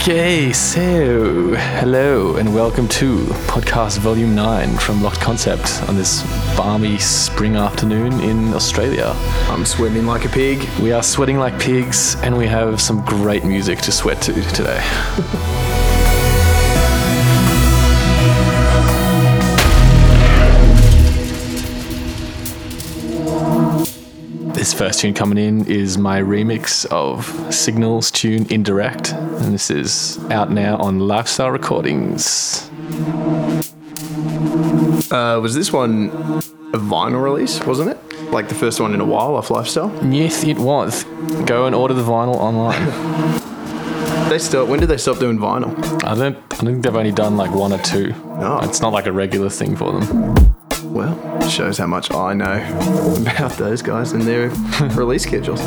Okay, so hello and welcome to podcast volume 9 from Locked Concept on this balmy spring afternoon in Australia. I'm swimming like a pig. We are sweating like pigs and we have some great music to sweat to today. This first tune coming in is my remix of Signal's tune Indirect, and this is out now on Lifestyle Recordings. Uh, was this one a vinyl release, wasn't it? Like the first one in a while off Lifestyle? Yes, it was. Go and order the vinyl online. They still. When did they stop doing vinyl? I don't. I think they've only done like one or two. Oh. It's not like a regular thing for them. Well, shows how much I know about those guys and their release schedules.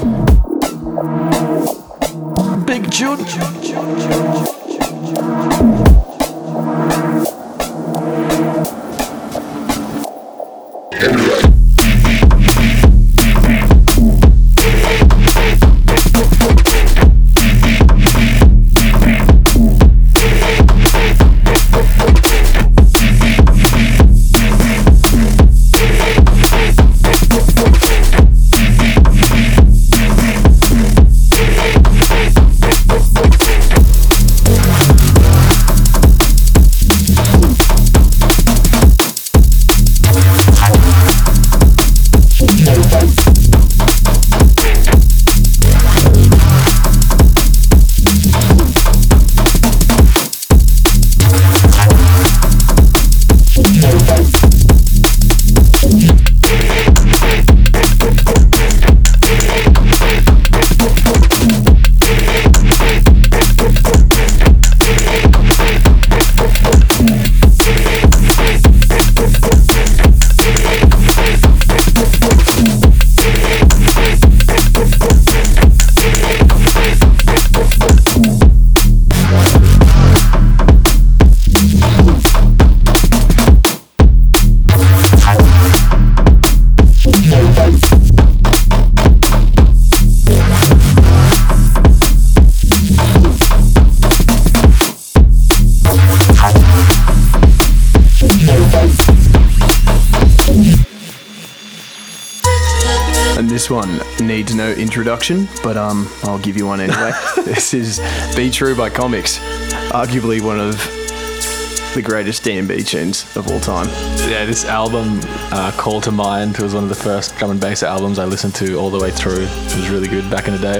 Big June. Needs no introduction, but um, I'll give you one anyway. this is Be True by Commix, arguably one of the greatest D&B tunes of all time. Yeah, this album, uh, Call to Mind, was one of the first drum and bass albums I listened to all the way through. It was really good back in the day.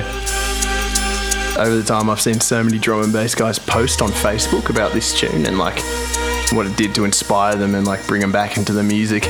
Over the time, I've seen so many drum and bass guys post on Facebook about this tune and like what it did to inspire them and like bring them back into the music.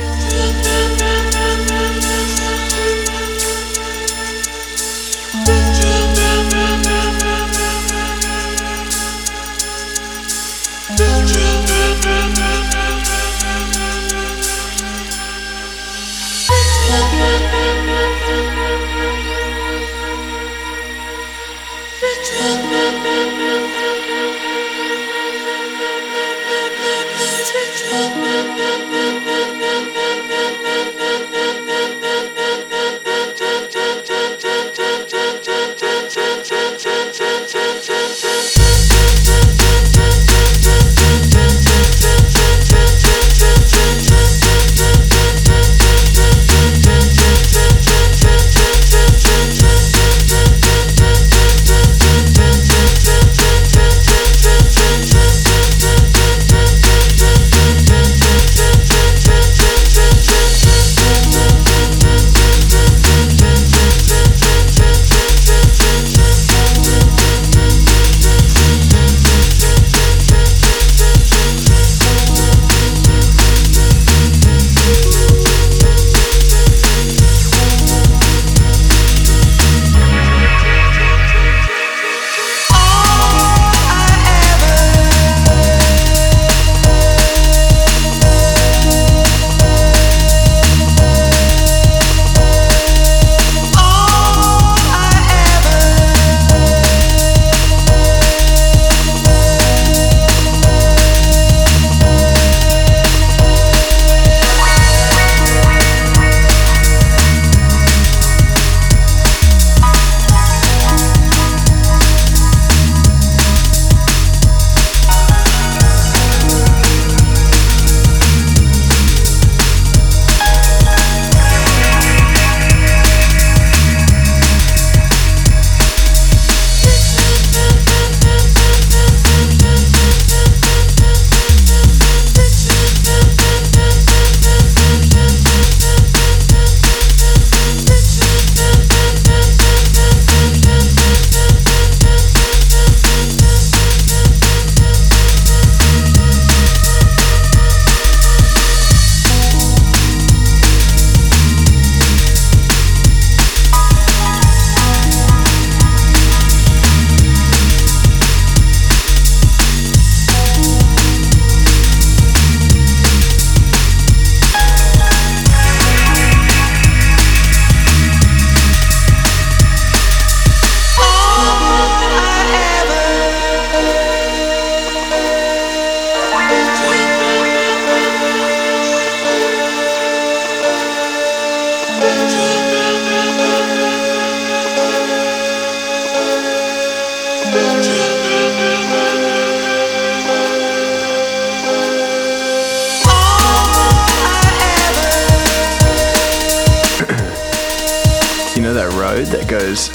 Road that goes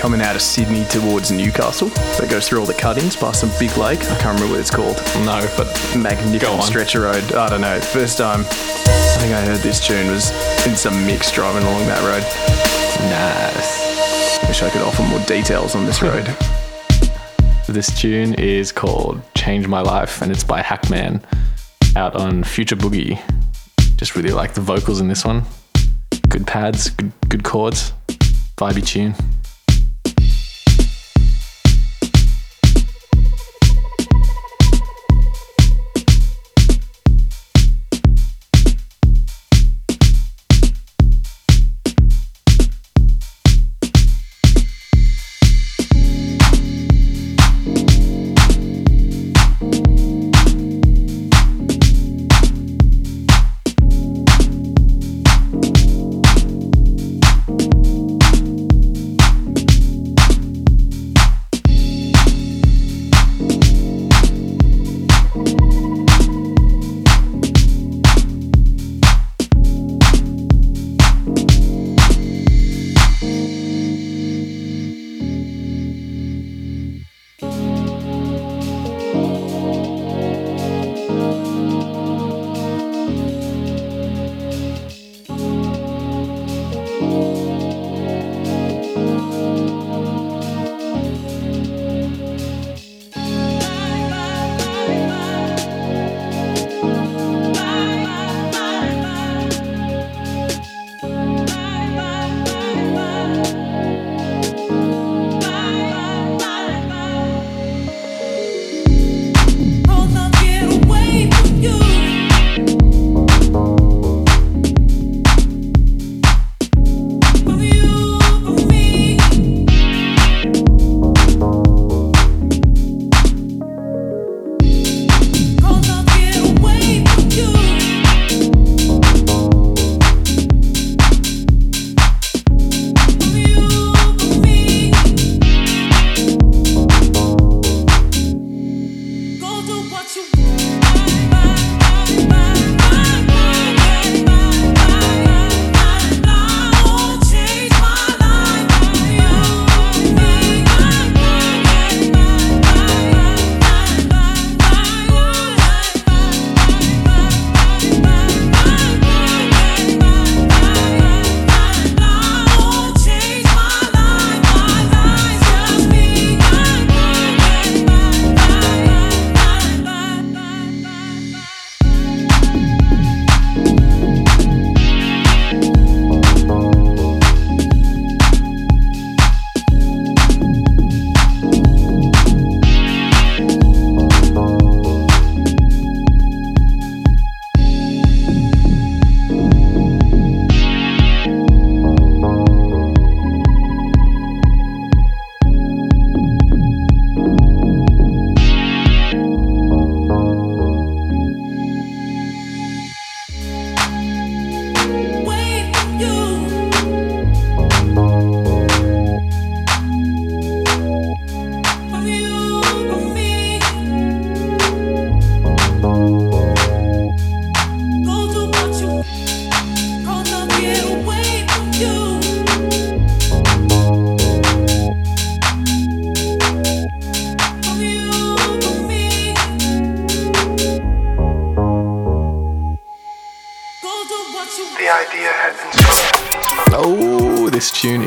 coming out of Sydney towards Newcastle. That goes through all the cuttings past some big lake. I can't remember what it's called. No, but Magnificent stretch of road. I don't know. First time I think I heard this tune was in some mix driving along that road. nice. Wish I could offer more details on this road. This tune is called Change My Life and it's by Hackman out on Future Boogie. Just really like the vocals in this one. Good pads, good, good chords, vibey tune.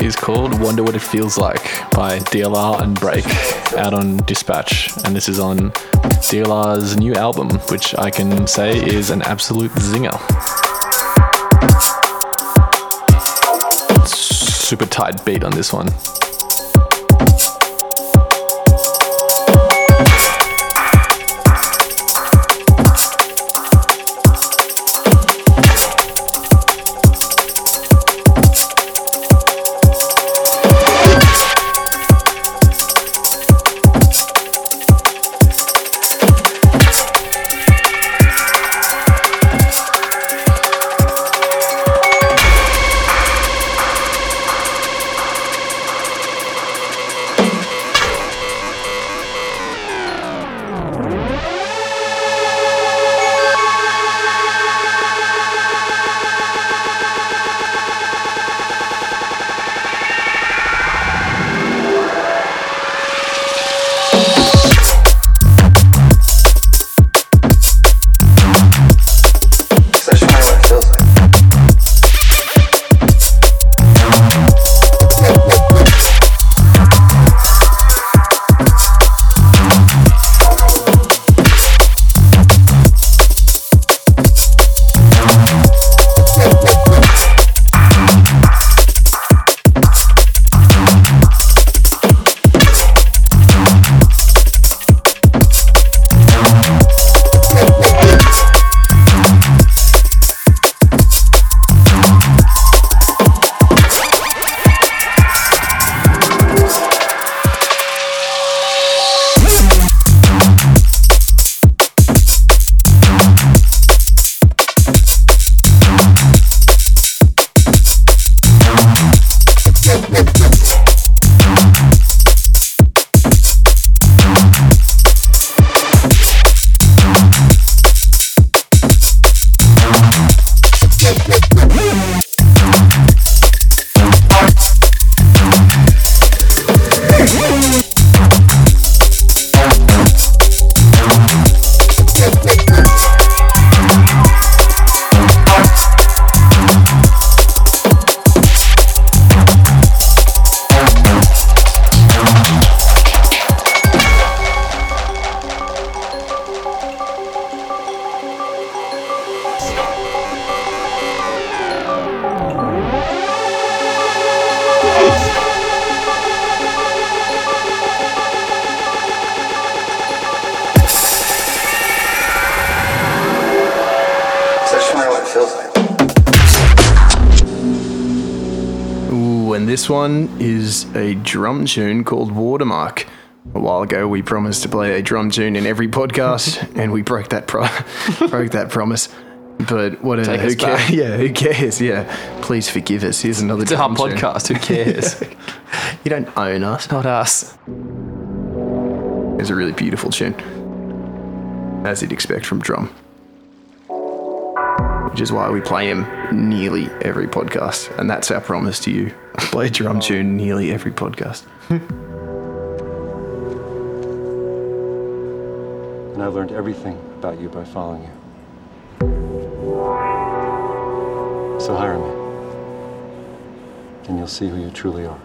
Is called Wonder What It Feels Like by DLR and Break out on Dispatch. And this is on DLR's new album, which I can say is an absolute zinger. Super tight beat on this one. Drum tune called Watermark. A while ago, we promised to play a Djrum tune in every podcast, and we broke that pro- broke that promise. But whatever, Take who cares? Yeah, who cares? Yeah, please forgive us. Here's another It's our tune. podcast. Who cares? You don't own us. Not us. It's a really beautiful tune, as you'd expect from Djrum. Which is why we play him nearly every podcast, and that's our promise to you: play a Djrum oh. tune nearly every podcast. And I've learned everything about you by following you. So hire me. And you'll see who you truly are.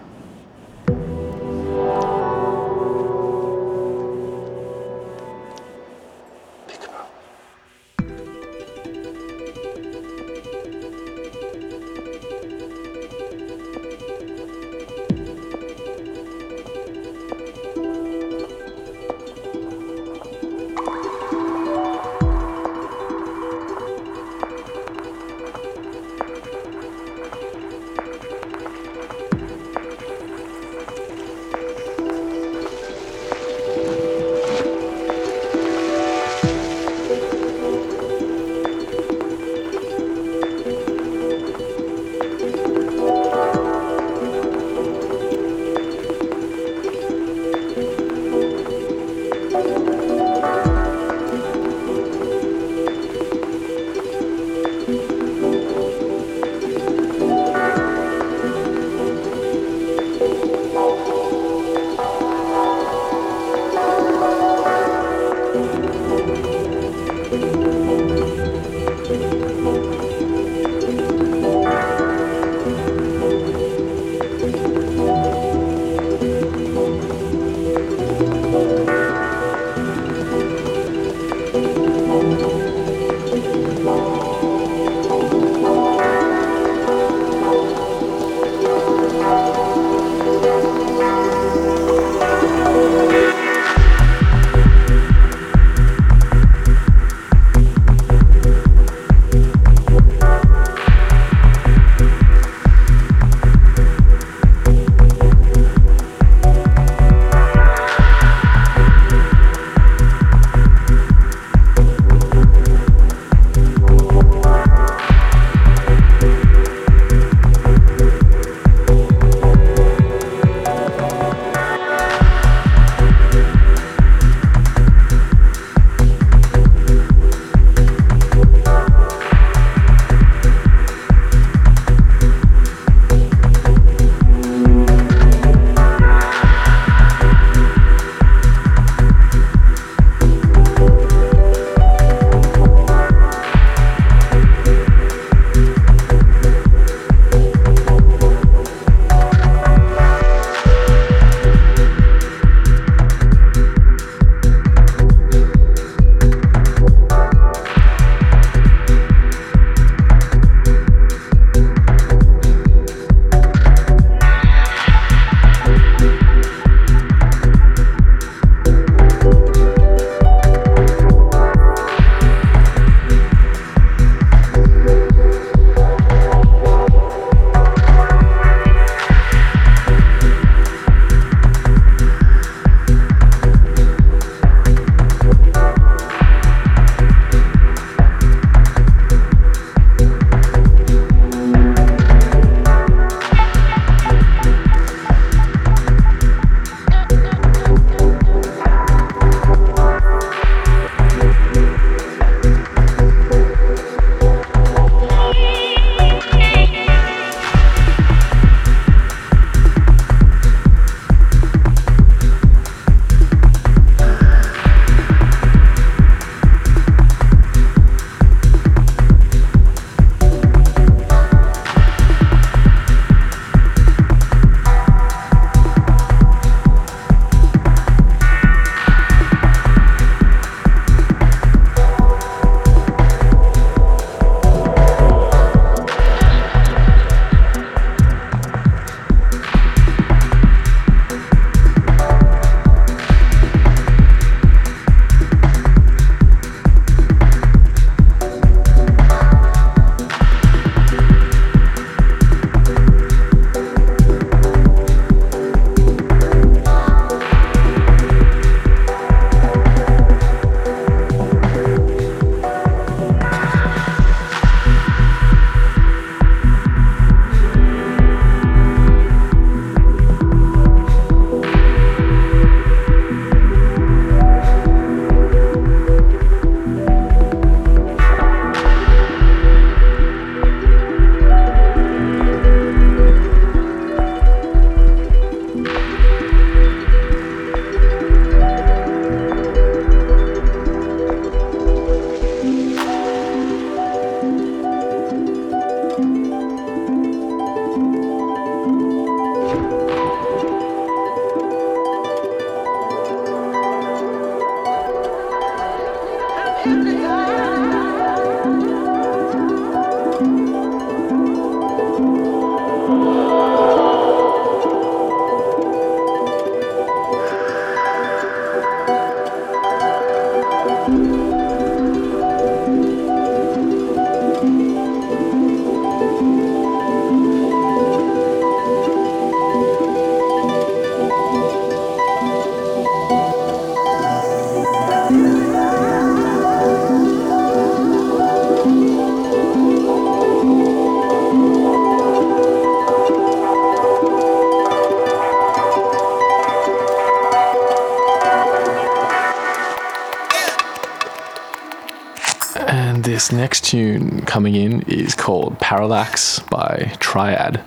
This next tune coming in is called Parallax by Triad.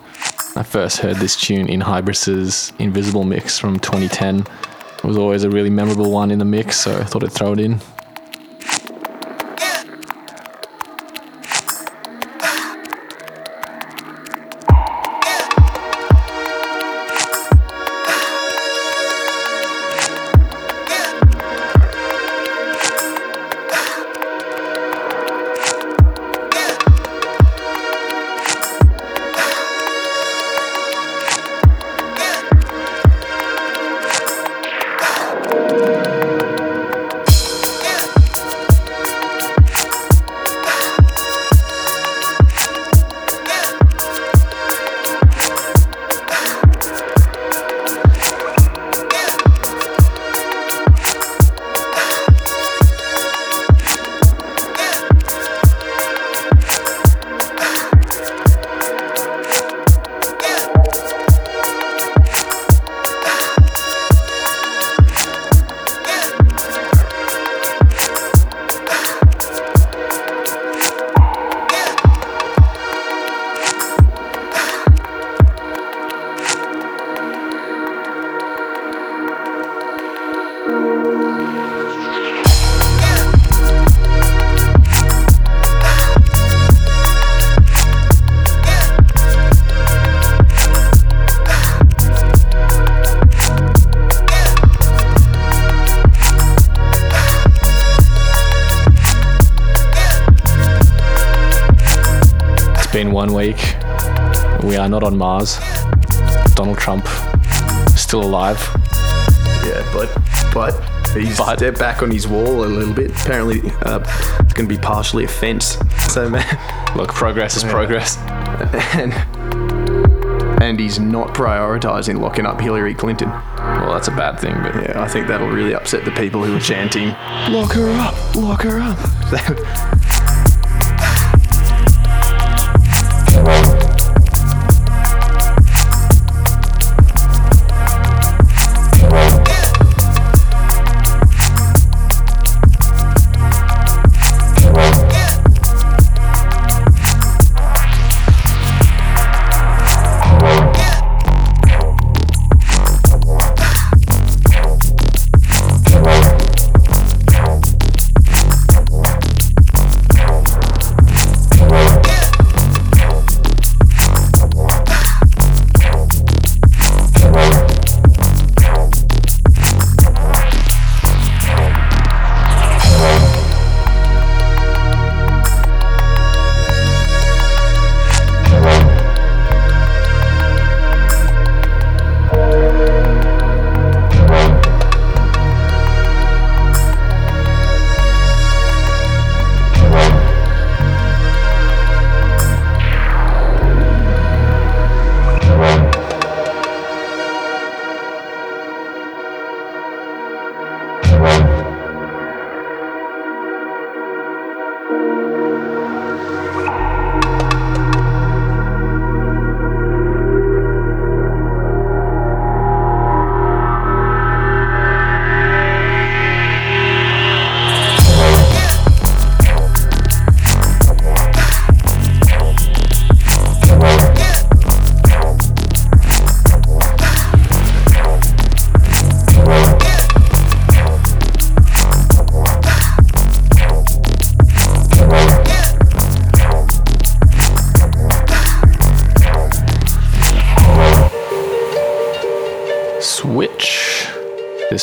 I first heard this tune in Hybris's Invisible mix from 2010. It was always a really memorable one in the mix, so I thought I'd throw it in. Not on Mars. Donald Trump still alive. Yeah, but but he's But- they're back on his wall a little bit. Apparently, uh, it's going to be partially a fence. So man, Look, progress is progress. and and he's not prioritising locking up Hillary Clinton. Well, that's a bad thing, but Yeah, I think that'll really upset the people who are chanting, "Lock her up, lock her up."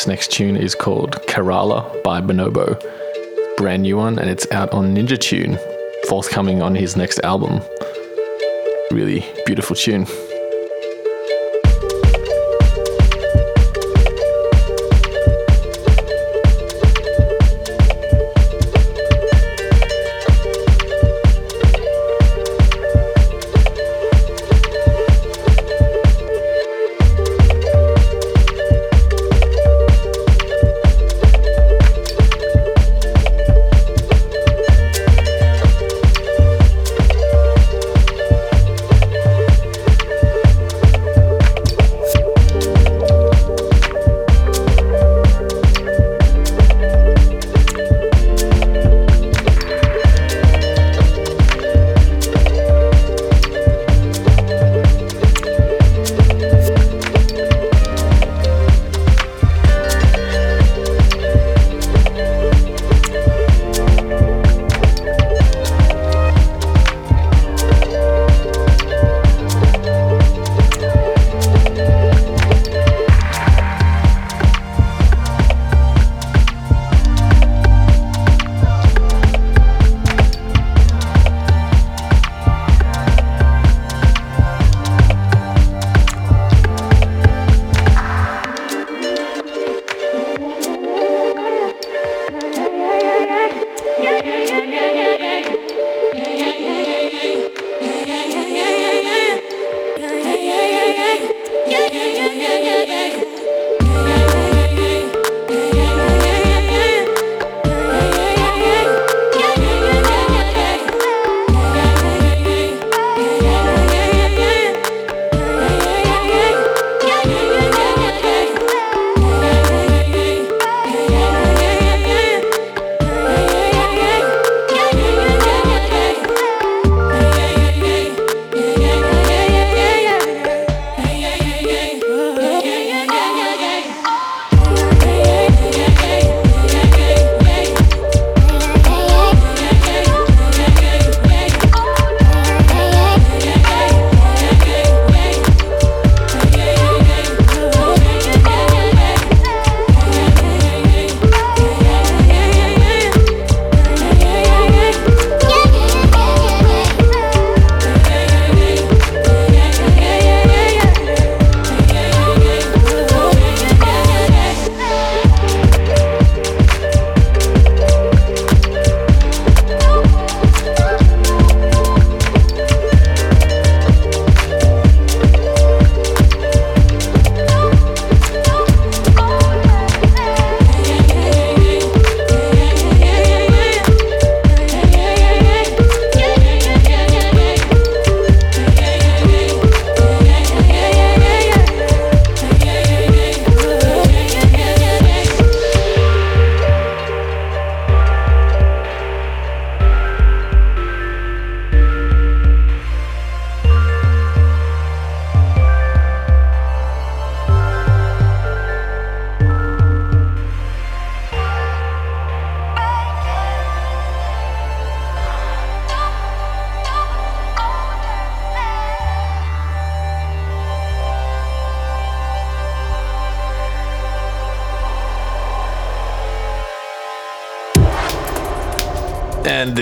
This next tune is called Kerala by Bonobo. Brand new one, and it's out on Ninja Tune, forthcoming on his next album. Really beautiful tune.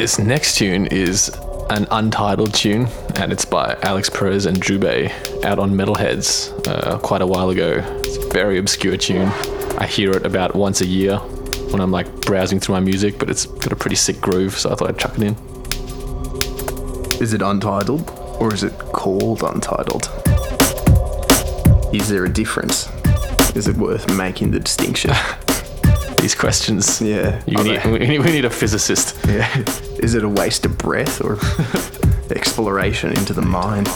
This next tune is an untitled tune, and it's by Alix Perez and Jubei out on Metalheadz uh, quite a while ago. It's a very obscure tune. I hear it about once a year when I'm like browsing through my music, but it's got a pretty sick groove, so I thought I'd chuck it in. Is it untitled or is it called untitled? Is there a difference? Is it worth making the distinction? These questions. Yeah. You need, we need- we need a physicist. yeah. Is it a waste of breath or exploration into the mind?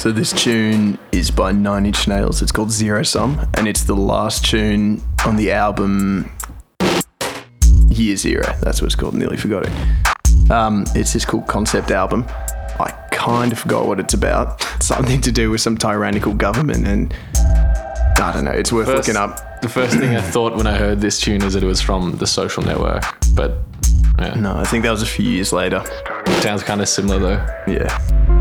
So this tune is by Nine Inch Nails. It's called Zero Sum, and it's the last tune on the album Year Zero. That's what it's called. Nearly forgot it. Um, it's this cool concept album. I kind of forgot what it's about. Something to do with some tyrannical government, and I don't know. It's worth First- looking up. The first thing I thought when I heard this tune is that it was from The Social Network, but yeah, No, I think that was a few years later. sounds kind of similar though. Yeah.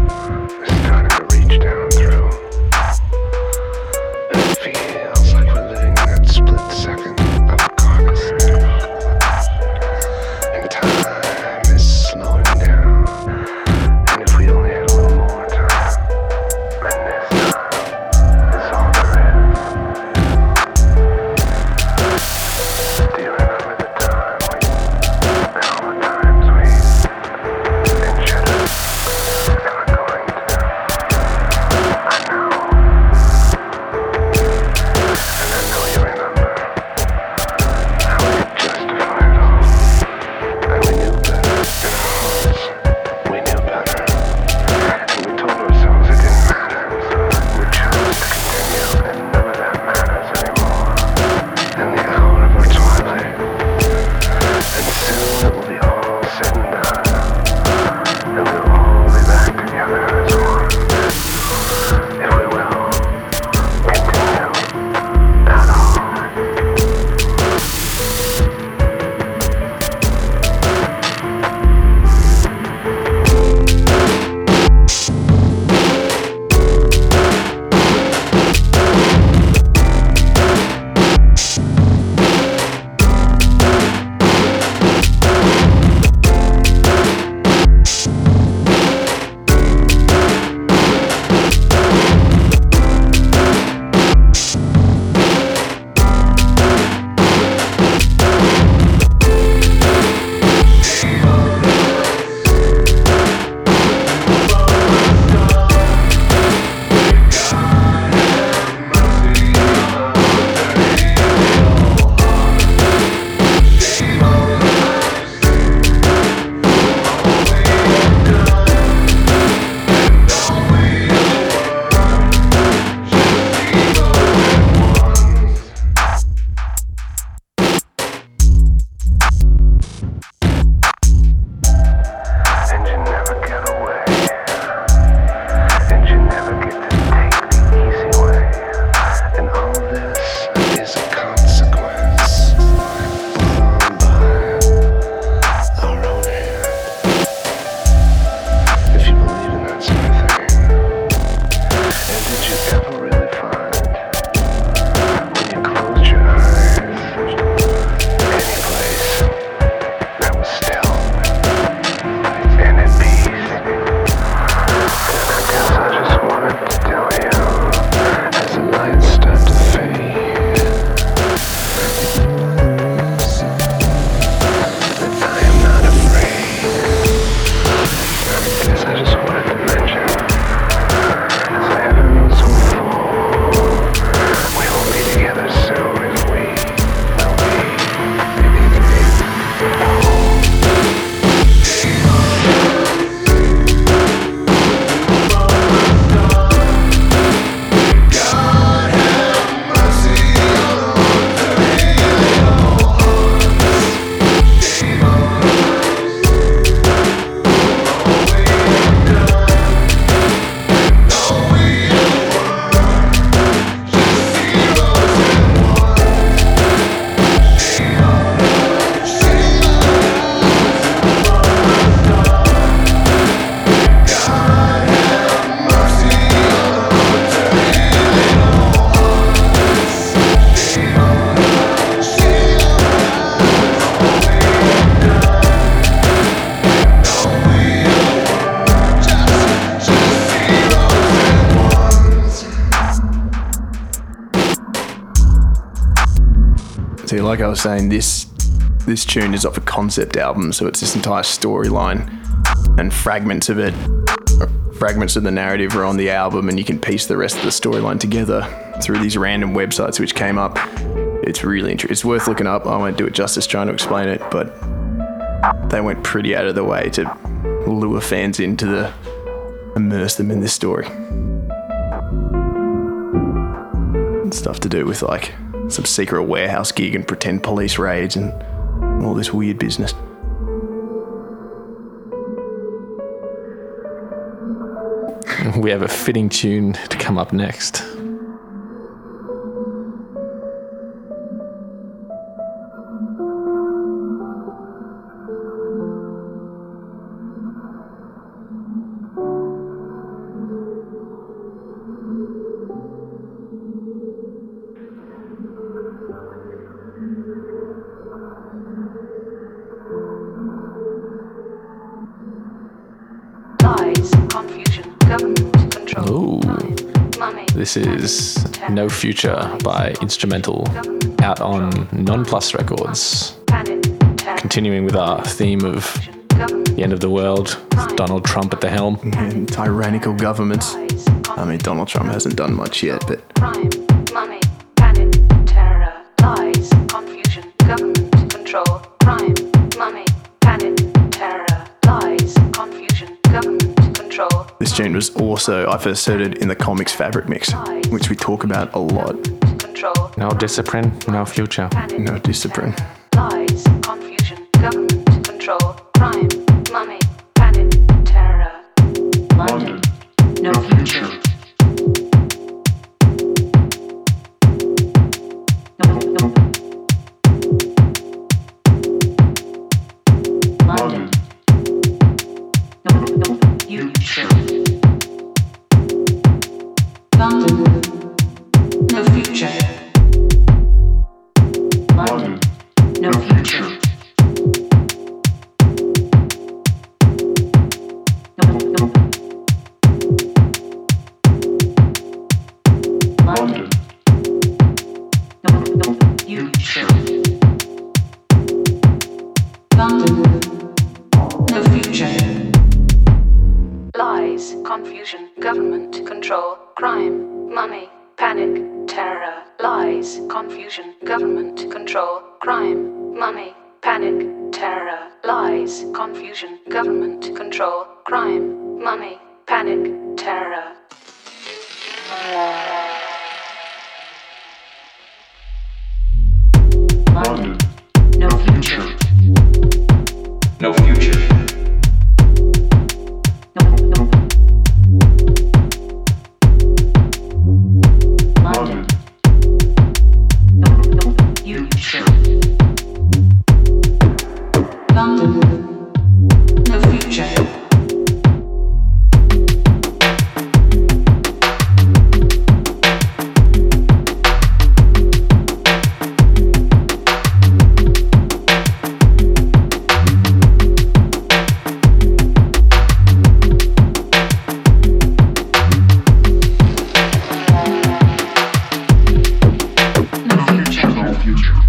Like I was saying, this this tune is off a concept album, so it's this entire storyline and fragments of it, uh, fragments of the narrative are on the album, and you can piece the rest of the storyline together through these random websites which came up. It's really interesting. It's worth looking up. I won't do it justice trying to explain it, but they went pretty out of the way to lure fans into the immerse them in this story. Stuff to do with like some secret warehouse gig and pretend police raids and all this weird business. We have a fitting tune to come up next. This is No Future by Instra:mental out on Nonplus Records. Continuing with our theme of the end of the world, Donald Trump at the helm. And tyrannical governments. I mean, Donald Trump hasn't done much yet, but crime, money, panic, terror, lies, confusion, government control, crime, this tune was also, I first heard it in the Commix Fabric Mix, which we talk about a lot. No discipline, no future. No discipline. lies, confusion, government No future.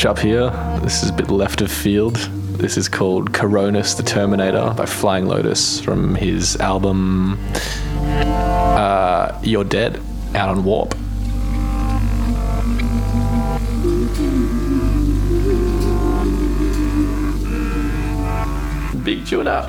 Switch up here. This is a bit left of field. This is called Coronus the Terminator by Flying Lotus from his album uh, You're Dead out on Warp. Big tune up.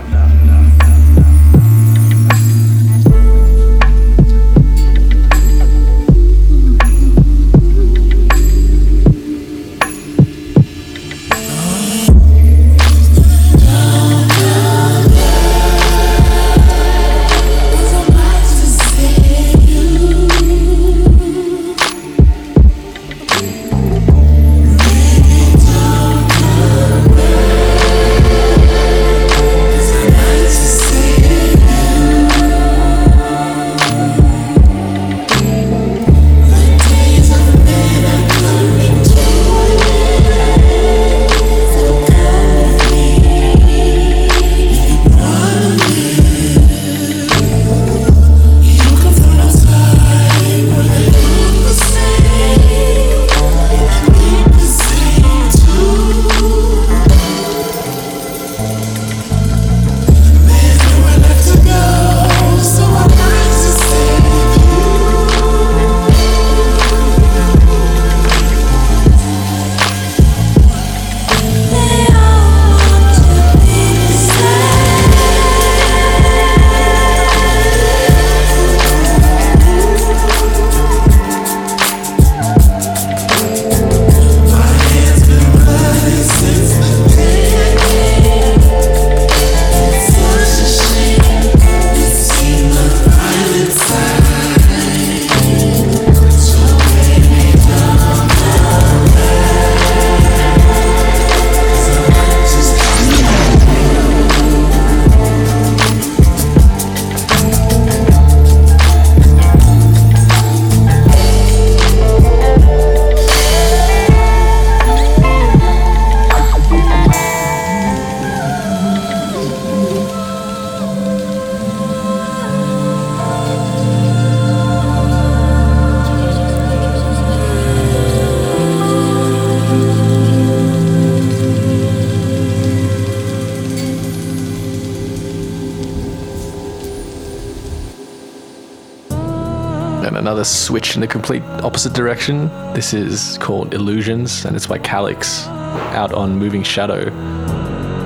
Switch in the complete opposite direction. This is called Illusions, and it's by Calyx, out on Moving Shadow.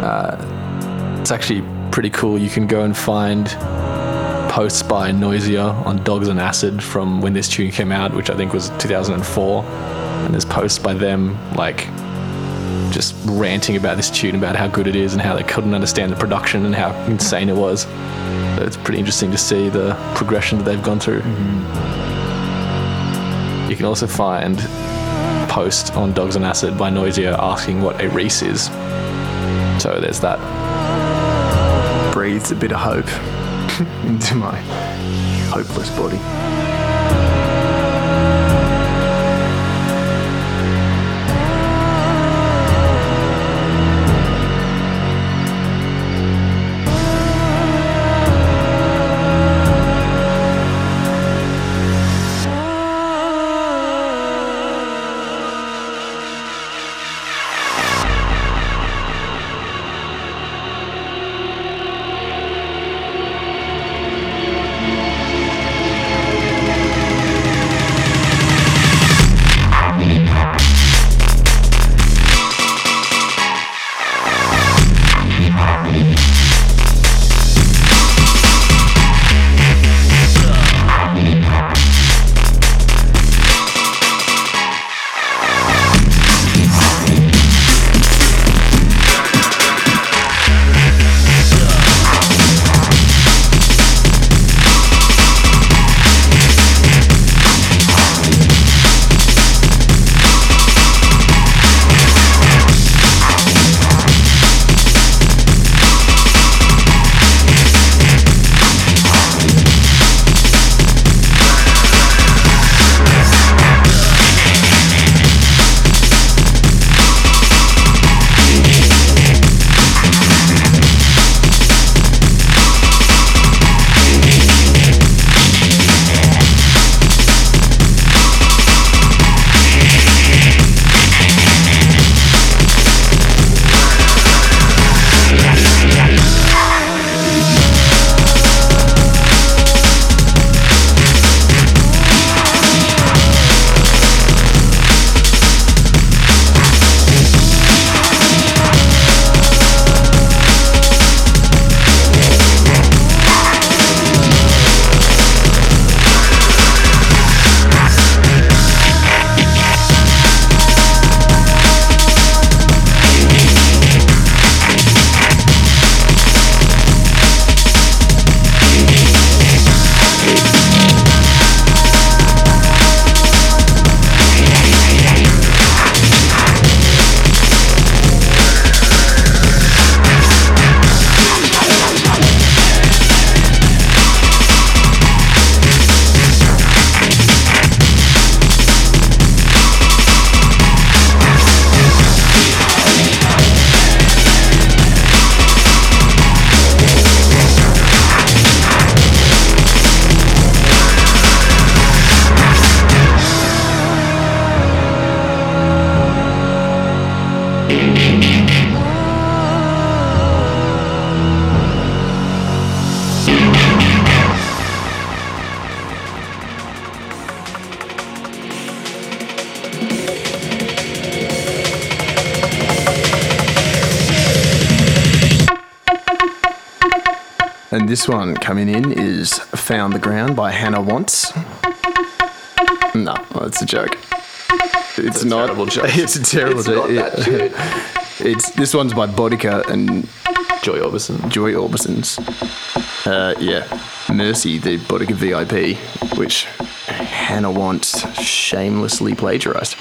Uh, it's actually pretty cool. You can go and find posts by Noisia on Dogs On Acid from when this tune came out, which I think was 2004. And there's posts by them like just ranting about this tune, about how good it is, and how they couldn't understand the production and how insane it was. So it's pretty interesting to see the progression that they've gone through. You can also find post on Dogs On Acid by Noisia asking what a Reese is. So there's that. Breathed a bit of hope into my hopeless body. Coming in is Found the Ground by Hannah Wants. No, that's a joke. It's a not. terrible joke. It's a terrible It's joke. not that Yeah. It's this one's by Boddika and Joy Orbison. Joy Orbison's. Uh, yeah, Mercy, the Boddika VIP, which Hannah Wants shamelessly plagiarized.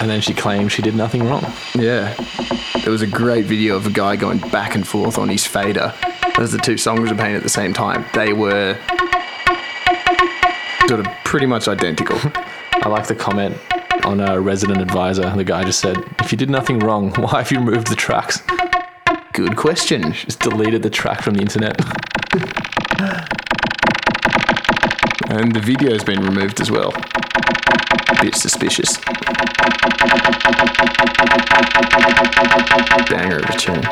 And then she claimed she did nothing wrong. Yeah. There was a great video of a guy going back and forth on his fader as the two songs were playing at the same time. They were sort of pretty much identical. I like the comment on a Resident Advisor. The guy just said, "If you did nothing wrong, why have you removed the tracks? Good question. Just deleted the track from the internet." And the video's been removed as well. A Bit suspicious. Banger of a tune.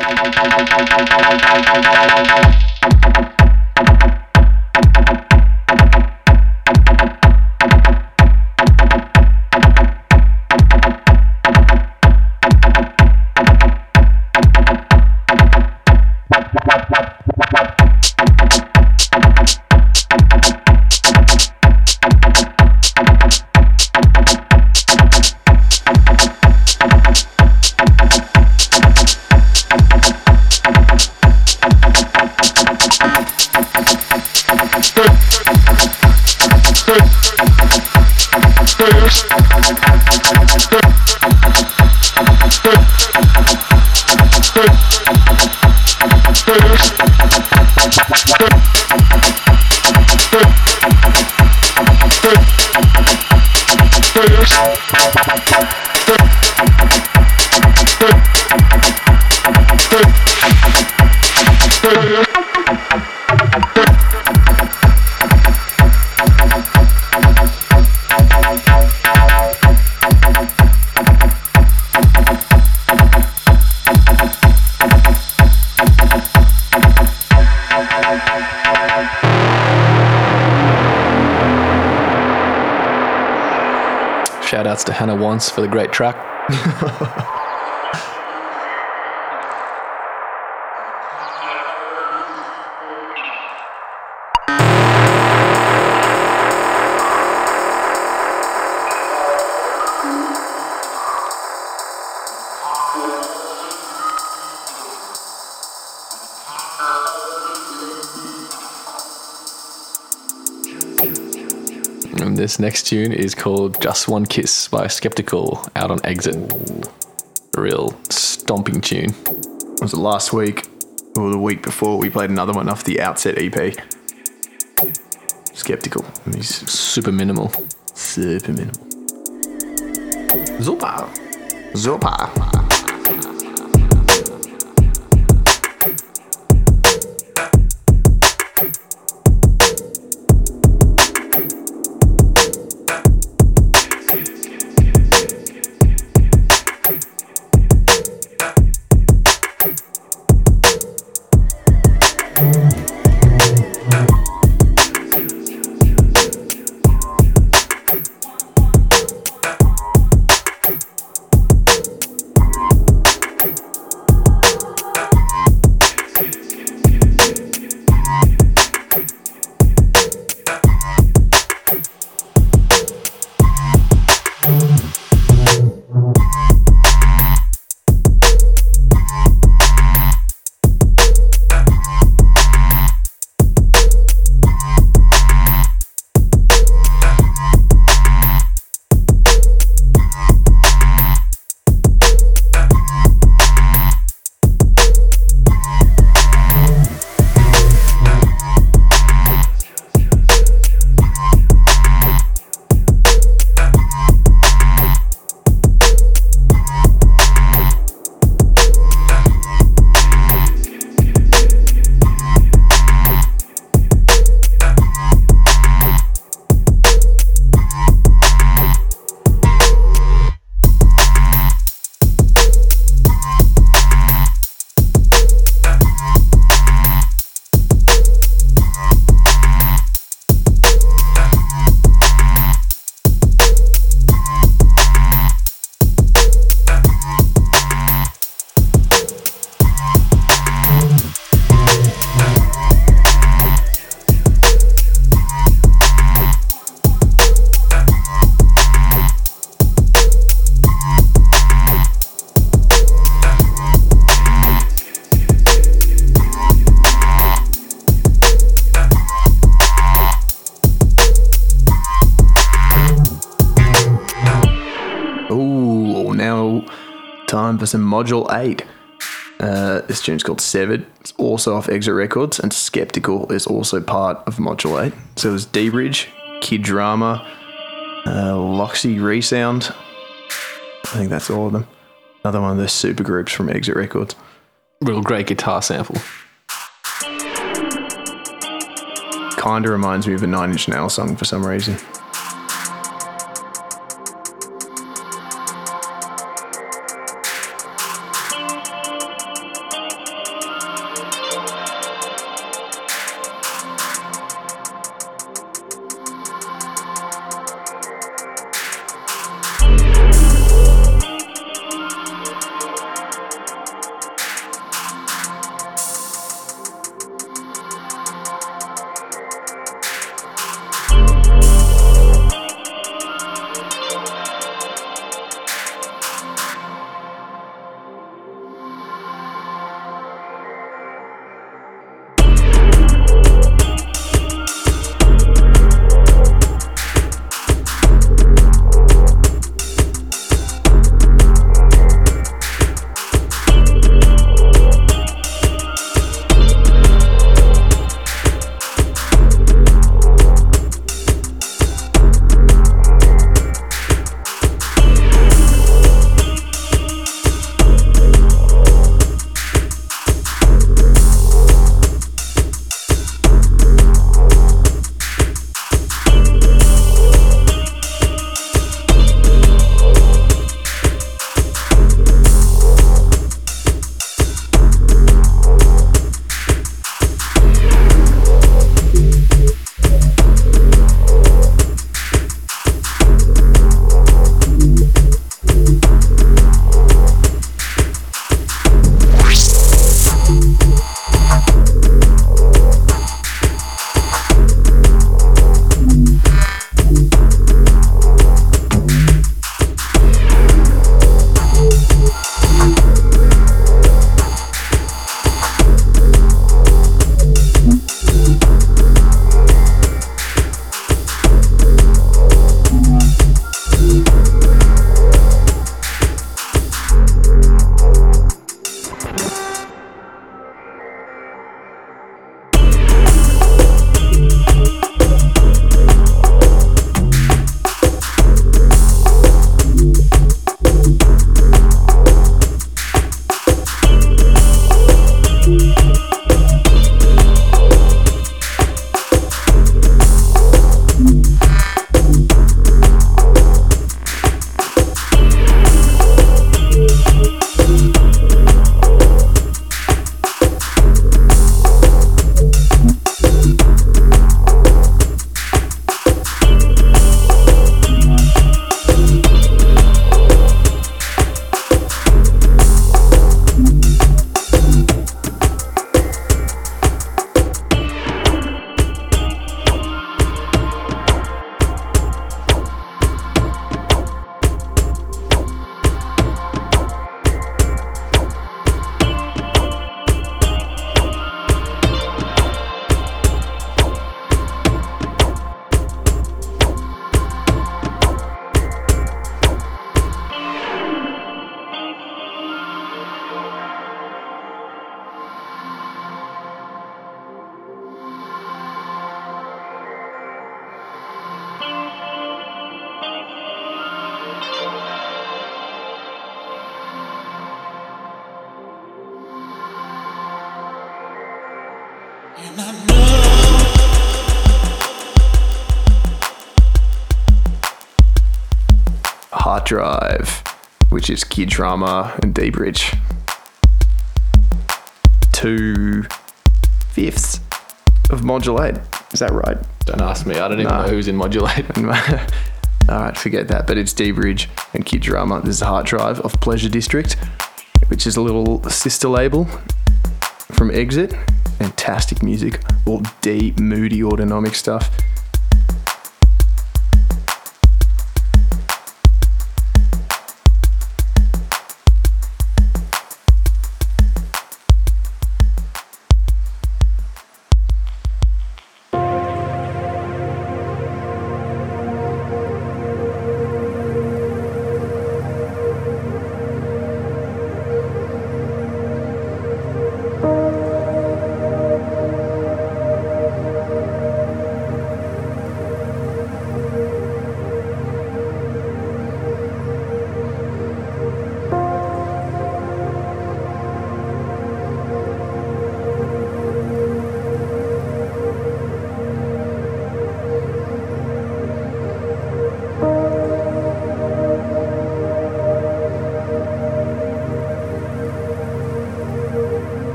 Hannah Wants for the great track. And this next tune is called Just One Kiss by Skeptical out on Exit. A real stomping tune. Was it last week or the week before we played another one off the Outset EP? Skeptical. He's Super minimal. super minimal. Zopa. Zopa. Module 8. Uh, this tune's called Severed. It's also off Exit Records, and Skeptical is also part of Module 8. So there's dBridge, Kid Drama, uh, Loxy Resound. I think that's all of them. Another one of those super groups from Exit Records. Real great guitar sample. Kinda reminds me of a Nine Inch Nails song for some reason. Drive, which is Kid Drama and dBridge. Two fifths of Module 8. Is that right? Don't ask me. I don't even No. know who's in Module 8. All right, forget that. But it's dBridge and Kid Drama. This is Heart Drive of Pleasure District, which is a little sister label from Exit. Fantastic music, all deep, moody, autonomic stuff.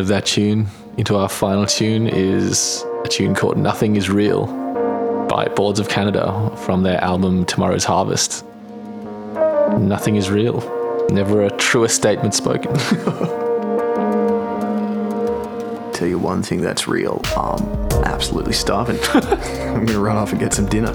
Of that tune into our final tune is a tune called Nothing Is Real by Boards of Canada from their album Tomorrow's Harvest. Nothing is real. Never a truer statement spoken. Tell you one thing that's real. I'm absolutely starving. I'm gonna run off and get some dinner.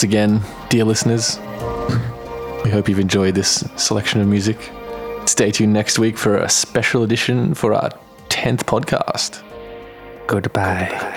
Once again, dear listeners, we hope you've enjoyed this selection of music. Stay tuned next week for a special edition for our 10th podcast. Goodbye.